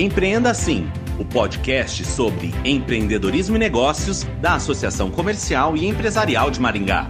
Empreenda Assim, o podcast sobre empreendedorismo e negócios da Associação Comercial e Empresarial de Maringá.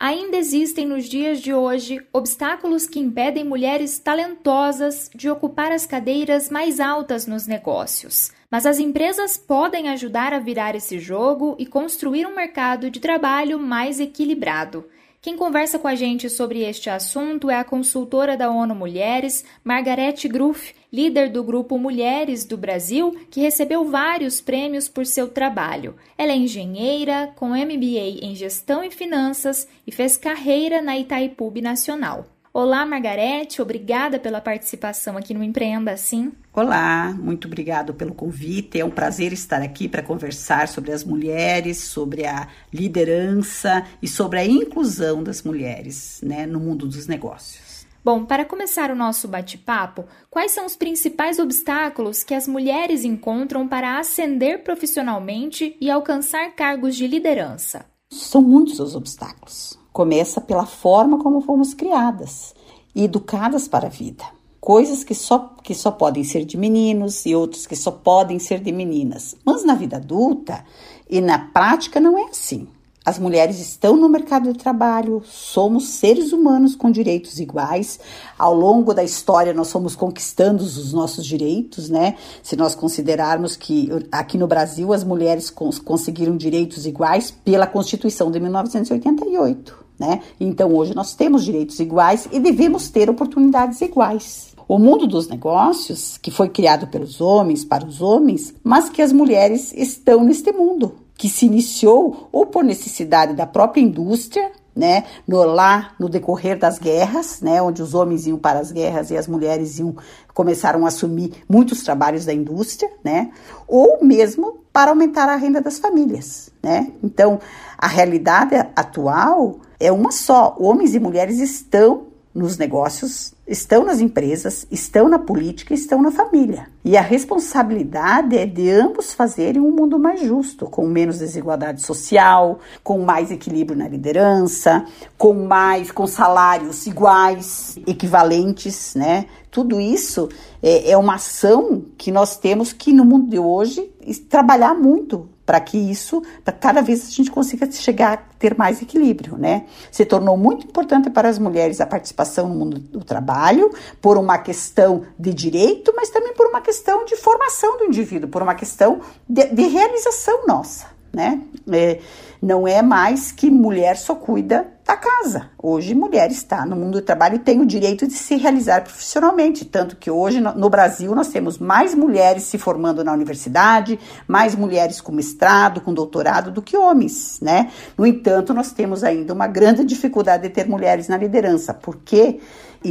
Ainda existem nos dias de hoje obstáculos que impedem mulheres talentosas de ocupar as cadeiras mais altas nos negócios. Mas as empresas podem ajudar a virar esse jogo e construir um mercado de trabalho mais equilibrado. Quem conversa com a gente sobre este assunto é a consultora da ONU Mulheres, Margarete Gruff, líder do grupo Mulheres do Brasil, que recebeu vários prêmios por seu trabalho. Ela é engenheira, com MBA em Gestão e Finanças e fez carreira na Itaipu Nacional. Olá, Margarete, obrigada pela participação aqui no Empreenda Assim. Olá, muito obrigado pelo convite. É um prazer estar aqui para conversar sobre as mulheres, sobre a liderança e sobre a inclusão das mulheres né, no mundo dos negócios. Bom, para começar o nosso bate-papo, quais são os principais obstáculos que as mulheres encontram para ascender profissionalmente e alcançar cargos de liderança? São muitos os obstáculos. Começa pela forma como fomos criadas e educadas para a vida. Coisas que só, que só podem ser de meninos e outros que só podem ser de meninas. Mas na vida adulta e na prática não é assim. As mulheres estão no mercado de trabalho, somos seres humanos com direitos iguais. Ao longo da história, nós fomos conquistando os nossos direitos, né? Se nós considerarmos que aqui no Brasil as mulheres cons conseguiram direitos iguais pela Constituição de 1988, né? Então hoje nós temos direitos iguais e devemos ter oportunidades iguais. O mundo dos negócios, que foi criado pelos homens para os homens, mas que as mulheres estão neste mundo que se iniciou ou por necessidade da própria indústria, né, no lá no decorrer das guerras, né, onde os homens iam para as guerras e as mulheres iam começaram a assumir muitos trabalhos da indústria, né, ou mesmo para aumentar a renda das famílias, né? Então, a realidade atual é uma só. Homens e mulheres estão nos negócios, estão nas empresas, estão na política, estão na família. E a responsabilidade é de ambos fazerem um mundo mais justo, com menos desigualdade social, com mais equilíbrio na liderança, com mais com salários iguais, equivalentes, né? Tudo isso é, é uma ação que nós temos que no mundo de hoje trabalhar muito para que isso, para cada vez a gente consiga chegar a ter mais equilíbrio, né? Se tornou muito importante para as mulheres a participação no mundo do trabalho, por uma questão de direito, mas também por uma questão de formação do indivíduo, por uma questão de, de realização nossa, né? É, não é mais que mulher só cuida da casa. Hoje, mulher está no mundo do trabalho e tem o direito de se realizar profissionalmente. Tanto que hoje, no Brasil, nós temos mais mulheres se formando na universidade, mais mulheres com mestrado, com doutorado do que homens, né? No entanto, nós temos ainda uma grande dificuldade de ter mulheres na liderança, porque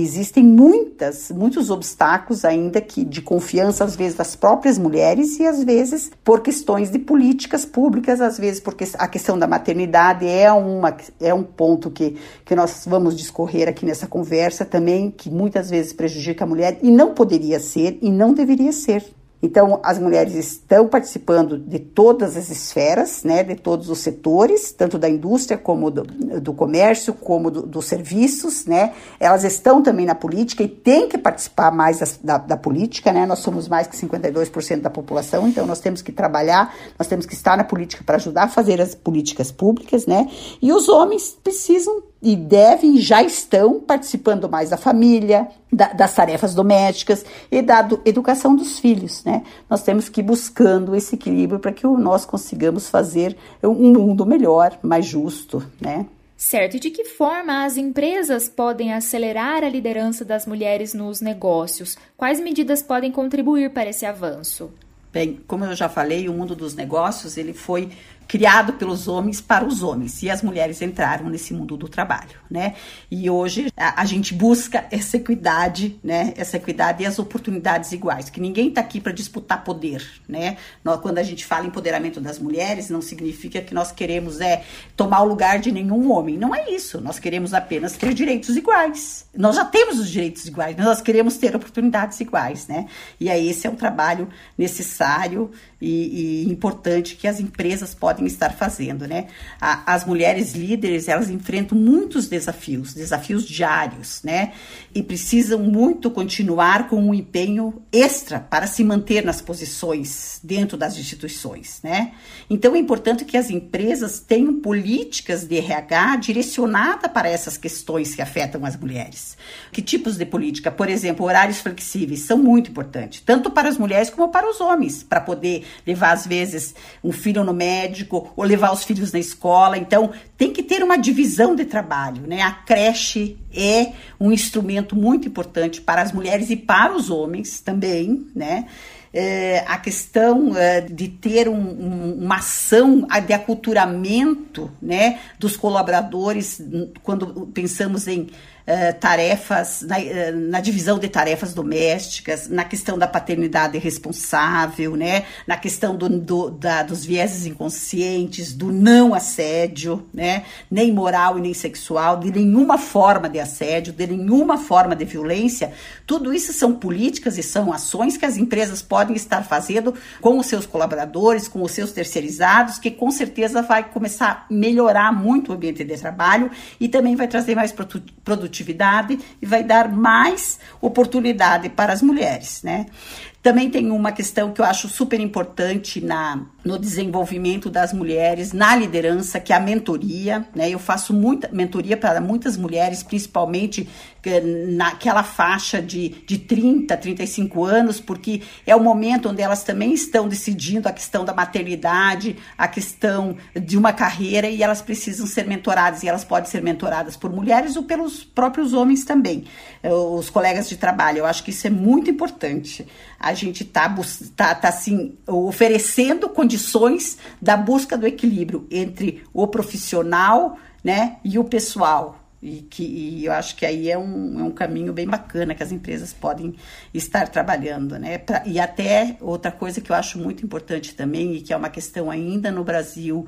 existem muitas, muitos obstáculos ainda que de confiança, às vezes, das próprias mulheres e às vezes por questões de políticas públicas, às vezes porque a questão da maternidade é, uma, é um ponto que, que nós vamos discorrer aqui nessa conversa também, que muitas vezes prejudica a mulher e não poderia ser e não deveria ser. Então, as mulheres estão participando de todas as esferas, né, de todos os setores, tanto da indústria como do, do comércio, como do, dos serviços, né. Elas estão também na política e têm que participar mais da, da, da política, né. Nós somos mais que 52% da população, então nós temos que trabalhar, nós temos que estar na política para ajudar a fazer as políticas públicas, né. E os homens precisam e devem, já estão participando mais da família, da, das tarefas domésticas e da do, educação dos filhos, né? Nós temos que ir buscando esse equilíbrio para que nós consigamos fazer um mundo melhor, mais justo, né? Certo, e de que forma as empresas podem acelerar a liderança das mulheres nos negócios? Quais medidas podem contribuir para esse avanço? Bem, como eu já falei, o mundo dos negócios ele foi criado pelos homens para os homens e as mulheres entraram nesse mundo do trabalho, né? E hoje a, a gente busca essa equidade, né? Essa equidade e as oportunidades iguais, que ninguém está aqui para disputar poder, né? Quando a gente fala empoderamento das mulheres, não significa que nós queremos é tomar o lugar de nenhum homem, não é isso. Nós queremos apenas ter direitos iguais. Nós já temos os direitos iguais, nós queremos ter oportunidades iguais, né? E aí esse é um trabalho necessário e, e importante que as empresas podem estar fazendo, né? as mulheres líderes, elas enfrentam muitos desafios, desafios diários, né? E precisam muito continuar com um empenho extra para se manter nas posições dentro das instituições, né? Então é importante que as empresas tenham políticas de RH direcionada para essas questões que afetam as mulheres. Que tipos de política? Por exemplo, horários flexíveis são muito importantes, tanto para as mulheres como para os homens, para poder levar às vezes um filho no médico ou levar os filhos na escola. Então, tem que ter uma divisão de trabalho, né? A creche é um instrumento muito importante para as mulheres e para os homens também, né? É, a questão é, de ter um, um, uma ação de aculturamento né, dos colaboradores, quando pensamos em eh, tarefas, na, uh, na, divisão de tarefas domésticas, na questão da paternidade responsável, né? na questão do, do, da, dos vieses inconscientes, do não assédio, né? nem moral e nem sexual, de nenhuma forma de assédio, de nenhuma forma de violência. Tudo isso são políticas e são ações que as empresas podem estar fazendo com os seus colaboradores, com os seus terceirizados, que com certeza vai começar a melhorar muito o ambiente de trabalho e também vai trazer mais produtividade e vai dar mais oportunidade para as mulheres, né? Também tem uma questão que eu acho super importante na, no desenvolvimento das mulheres, na liderança, que é a mentoria. Né? Eu faço muita mentoria para muitas mulheres, principalmente naquela faixa de, de 30, 35 anos, porque é o momento onde elas também estão decidindo a questão da maternidade, a questão de uma carreira, e elas precisam ser mentoradas, e elas podem ser mentoradas por mulheres ou pelos próprios homens também, eh, os colegas de trabalho. Eu acho que isso é muito importante. A gente está tá, tá, assim, oferecendo condições da busca do equilíbrio entre o profissional né, e o pessoal. E, que, e eu acho que aí é um, é um caminho bem bacana que as empresas podem estar trabalhando, né? Pra, e até outra coisa que eu acho muito importante também, e que é uma questão ainda no Brasil,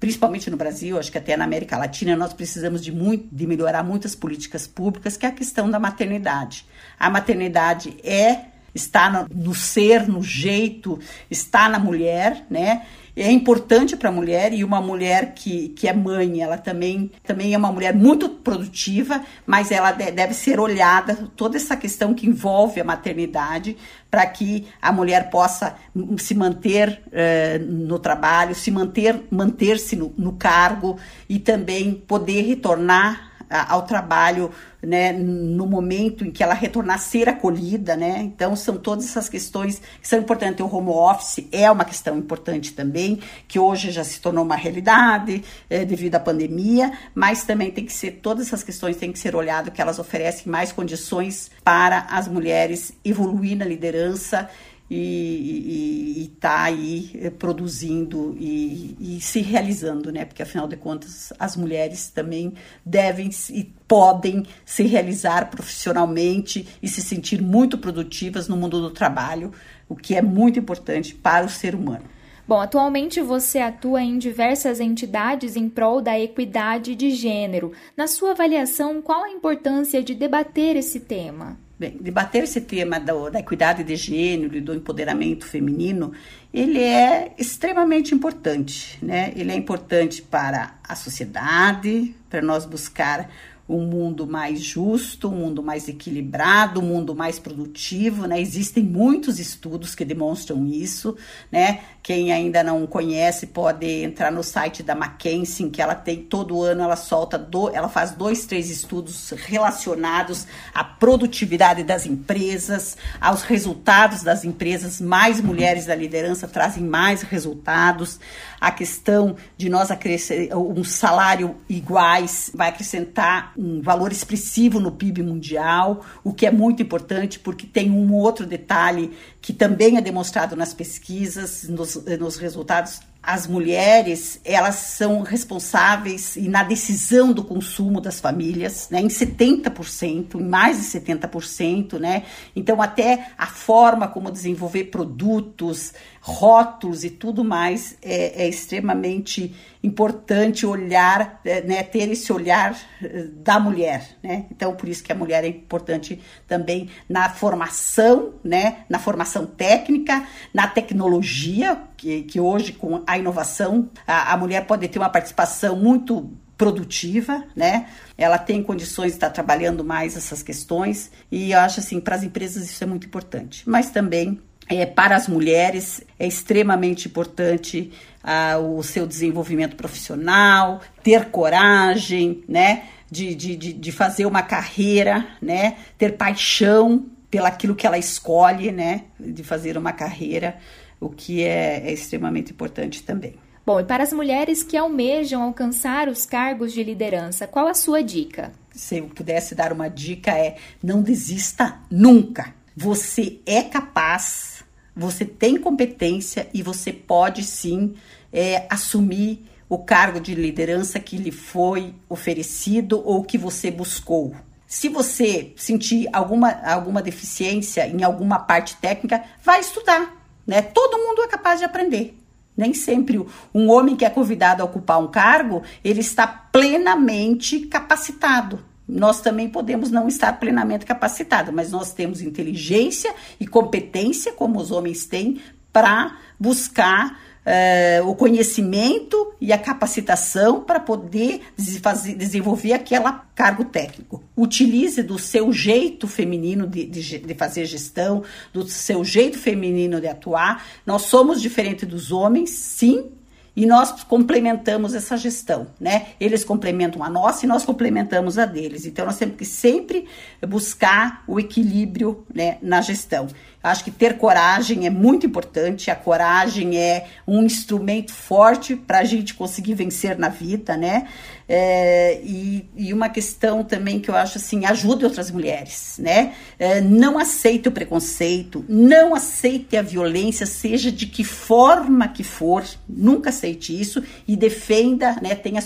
principalmente no Brasil, acho que até na América Latina, nós precisamos de, muito, de melhorar muitas políticas públicas, que é a questão da maternidade. A maternidade é está no, no ser, no jeito, está na mulher, né? é importante para a mulher e uma mulher que, que é mãe, ela também, também é uma mulher muito produtiva, mas ela deve ser olhada, toda essa questão que envolve a maternidade, para que a mulher possa se manter uh, no trabalho, se manter, manter-se no, no cargo e também poder retornar ao trabalho né, no momento em que ela retornar a ser acolhida, né? Então são todas essas questões que são importantes. O home office é uma questão importante também, que hoje já se tornou uma realidade é, devido à pandemia, mas também tem que ser todas essas questões têm que ser olhado que elas oferecem mais condições para as mulheres evoluir na liderança e está aí eh, produzindo e, e, se realizando, né? Porque afinal de contas as mulheres também devem e podem se realizar profissionalmente e se sentir muito produtivas no mundo do trabalho, o que é muito importante para o ser humano. Bom, atualmente você atua em diversas entidades em prol da equidade de gênero. Na sua avaliação, qual a importância de debater esse tema? Bem, debater esse tema do, da equidade de gênero e do empoderamento feminino, ele é extremamente importante, né? Ele é importante para a sociedade, para nós buscar um mundo mais justo, um mundo mais equilibrado, um mundo mais produtivo, né? Existem muitos estudos que demonstram isso, né? Quem ainda não conhece pode entrar no site da McKinsey, que ela tem todo ano ela solta, do, ela faz dois, três estudos relacionados à produtividade das empresas, aos resultados das empresas. Mais mulheres da liderança trazem mais resultados. A questão de nós acrescentar um salário iguais vai acrescentar um valor expressivo no PIB mundial, o que é muito importante porque tem um outro detalhe que também é demonstrado nas pesquisas, nos nos, resultados, as mulheres elas são responsáveis na decisão do consumo das famílias, né, em 70%, em mais de 70%, né? Então até a forma como desenvolver produtos, rótulos e tudo mais é, é extremamente importante olhar, é, né, ter esse olhar é, da mulher, né? Então por isso que a mulher é importante também na formação, né, na formação técnica, na tecnologia, que, que hoje, com a inovação, a, a mulher pode ter uma participação muito produtiva, né? Ela tem condições de estar trabalhando mais essas questões e eu acho assim, para as empresas isso é muito importante. Mas também é, para as mulheres é extremamente importante ah, o seu desenvolvimento profissional, ter coragem, né? De, de, de fazer uma carreira, né? Ter paixão pelaquilo que ela escolhe, né? De fazer uma carreira, o que é, é extremamente importante também. Bom, e para as mulheres que almejam alcançar os cargos de liderança, qual a sua dica? Se eu pudesse dar uma dica é não desista nunca. Você é capaz, você tem competência e você pode sim é, assumir o cargo de liderança que lhe foi oferecido ou que você buscou. Se você sentir alguma, alguma deficiência em alguma parte técnica, vai estudar. Né? Todo mundo é capaz de aprender. Nem sempre um homem que é convidado a ocupar um cargo, ele está plenamente capacitado. Nós também podemos não estar plenamente capacitados, mas nós temos inteligência e competência, como os homens têm, para buscar uh, o conhecimento e a capacitação para poder fazer, desenvolver aquele cargo técnico. Utilize do seu jeito feminino de, de, de, fazer gestão, do seu jeito feminino de atuar. Nós somos diferentes dos homens, sim, e nós complementamos essa gestão, né? Eles complementam a nossa e nós complementamos a deles. Então nós temos que sempre buscar o equilíbrio, né, na gestão. Acho que ter coragem é muito importante. A coragem é um instrumento forte para a gente conseguir vencer na vida, né? É, e, e, uma questão também que eu acho assim, ajude outras mulheres, né? É, não aceite o preconceito, não aceite a violência, seja de que forma que for, nunca aceite isso e defenda, né? Tenha,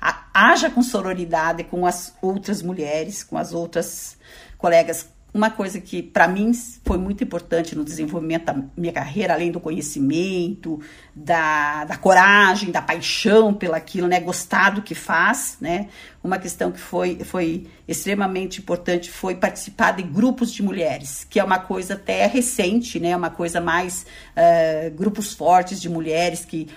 a, haja com sororidade com as outras mulheres, com as outras colegas uma coisa que para mim foi muito importante no desenvolvimento da minha carreira, além do conhecimento, da, da coragem, da paixão pelaquilo, né, gostar do que faz, né, uma questão que foi, foi extremamente importante foi participar de grupos de mulheres, que é uma coisa até recente, né, uma coisa mais uh, grupos fortes de mulheres que,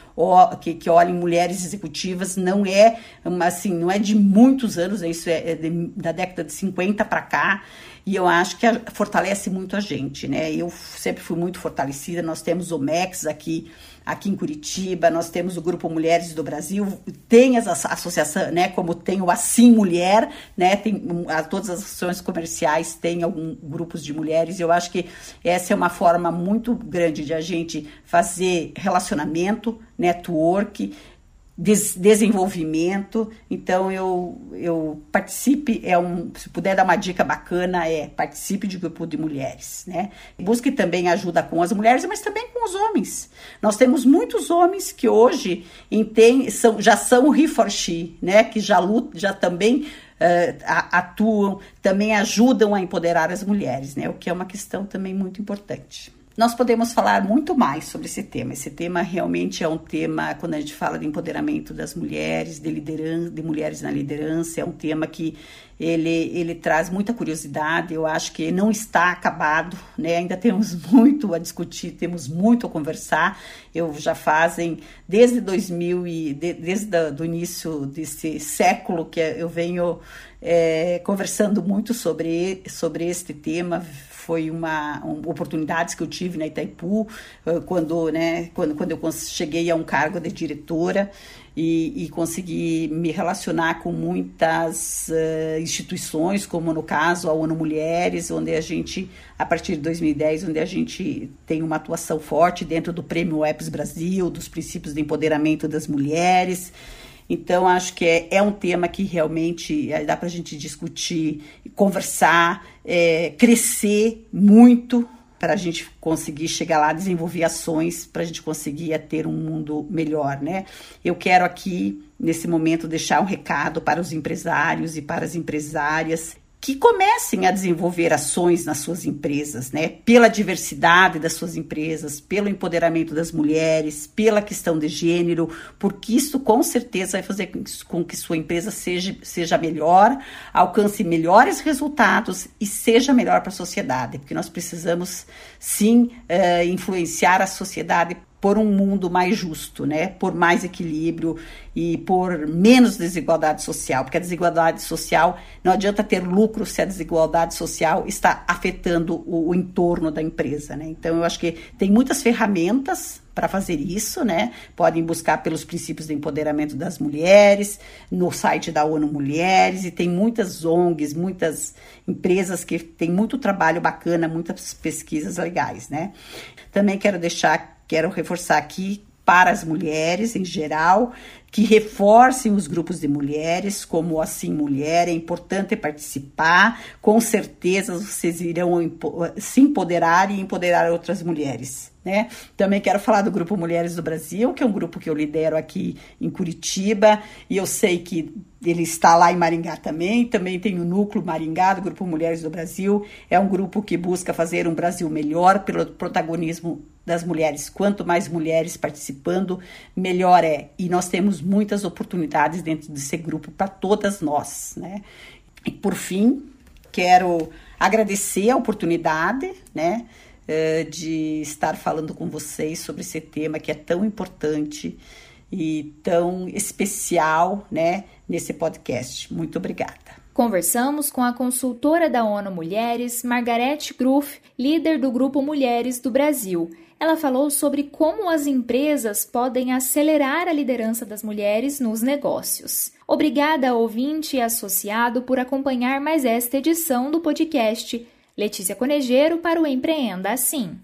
que, que olhem mulheres executivas, não é assim, não é de muitos anos, né, isso é, é de, da década de 50 para cá, e eu acho que a, fortalece muito a gente, né? Eu sempre fui muito fortalecida. Nós temos o MEX aqui, aqui em Curitiba, nós temos o Grupo Mulheres do Brasil, tem as associações, né? Como tem o Assim Mulher, né? Tem a, todas as associações comerciais têm alguns grupos de mulheres. Eu acho que essa é uma forma muito grande de a gente fazer relacionamento, network des desenvolvimento. Então eu, eu participe, é um, se puder dar uma dica bacana, é participe de grupo de mulheres, né? Busque também ajuda com as mulheres, mas também com os homens. Nós temos muitos homens que hoje entendem, são, já são she, né? Que já lutam, já também Uh, atuam, também ajudam a empoderar as mulheres, né? O que é uma questão também muito importante. Nós podemos falar muito mais sobre esse tema. Esse tema realmente é um tema, quando a gente fala de empoderamento das mulheres, de liderança, de mulheres na liderança, é um tema que ele, ele traz muita curiosidade. Eu acho que não está acabado, né? Ainda temos muito a discutir, temos muito a conversar. Eu já fazem desde 2000 e de, desde o início desse século que eu venho é, conversando muito sobre sobre este tema foi uma, uma oportunidades que eu tive na Itaipu eh, quando, né, quando, quando eu cheguei a um cargo de diretora e, e consegui me relacionar com muitas uh, instituições, como no caso a ONU Mulheres, onde a gente, a partir de 2010, onde a gente tem uma atuação forte dentro do Prêmio EPS Brasil, dos princípios de empoderamento das mulheres. Então, acho que é, é um tema que realmente é, dá para a gente discutir, conversar, é, crescer muito para a gente conseguir chegar lá, desenvolver ações para a gente conseguir ter um mundo melhor, né? Eu quero aqui, nesse momento, deixar um recado para os empresários e para as empresárias que comecem a desenvolver ações nas suas empresas, né? Pela diversidade das suas empresas, pelo empoderamento das mulheres, pela questão de gênero, porque isso com certeza vai fazer com que sua empresa seja, seja melhor, alcance melhores resultados e seja melhor para a sociedade, porque nós precisamos sim uh, influenciar a sociedade por um mundo mais justo, né? Por mais equilíbrio e por menos desigualdade social, porque a desigualdade social não adianta ter lucro se a desigualdade social está afetando o, o entorno da empresa, né? Então eu acho que tem muitas ferramentas para fazer isso, né? Podem buscar pelos princípios de empoderamento das mulheres no site da ONU Mulheres e tem muitas ONGs, muitas empresas que têm muito trabalho bacana, muitas pesquisas legais, né? Também quero deixar Quero reforçar aqui para as mulheres em geral, que reforcem os grupos de mulheres, como Assim Mulher, é importante participar, com certeza vocês irão se empoderar e empoderar outras mulheres. Né? Também quero falar do Grupo Mulheres do Brasil, que é um grupo que eu lidero aqui em Curitiba, e eu sei que ele está lá em Maringá também. Também tem o Núcleo Maringá, do Grupo Mulheres do Brasil. É um grupo que busca fazer um Brasil melhor pelo protagonismo das mulheres. Quanto mais mulheres participando, melhor é. E nós temos muitas oportunidades dentro desse grupo para todas nós. Né? E por fim, quero agradecer a oportunidade, né? Eh, de estar falando com vocês sobre esse tema que é tão importante e tão especial, né, nesse podcast. Muito obrigada. Conversamos com a consultora da ONU Mulheres, Margarete Gruff, líder do Grupo Mulheres do Brasil. Ela falou sobre como as empresas podem acelerar a liderança das mulheres nos negócios. Obrigada, ouvinte e associado, por acompanhar mais esta edição do podcast. Letícia Conejeiro para o Empreenda Assim.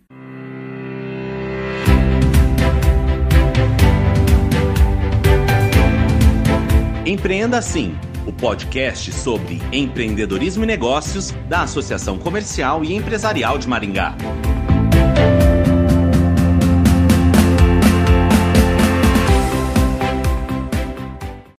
Empreenda Assim, o podcast sobre empreendedorismo e negócios da Associação Comercial e Empresarial de Maringá.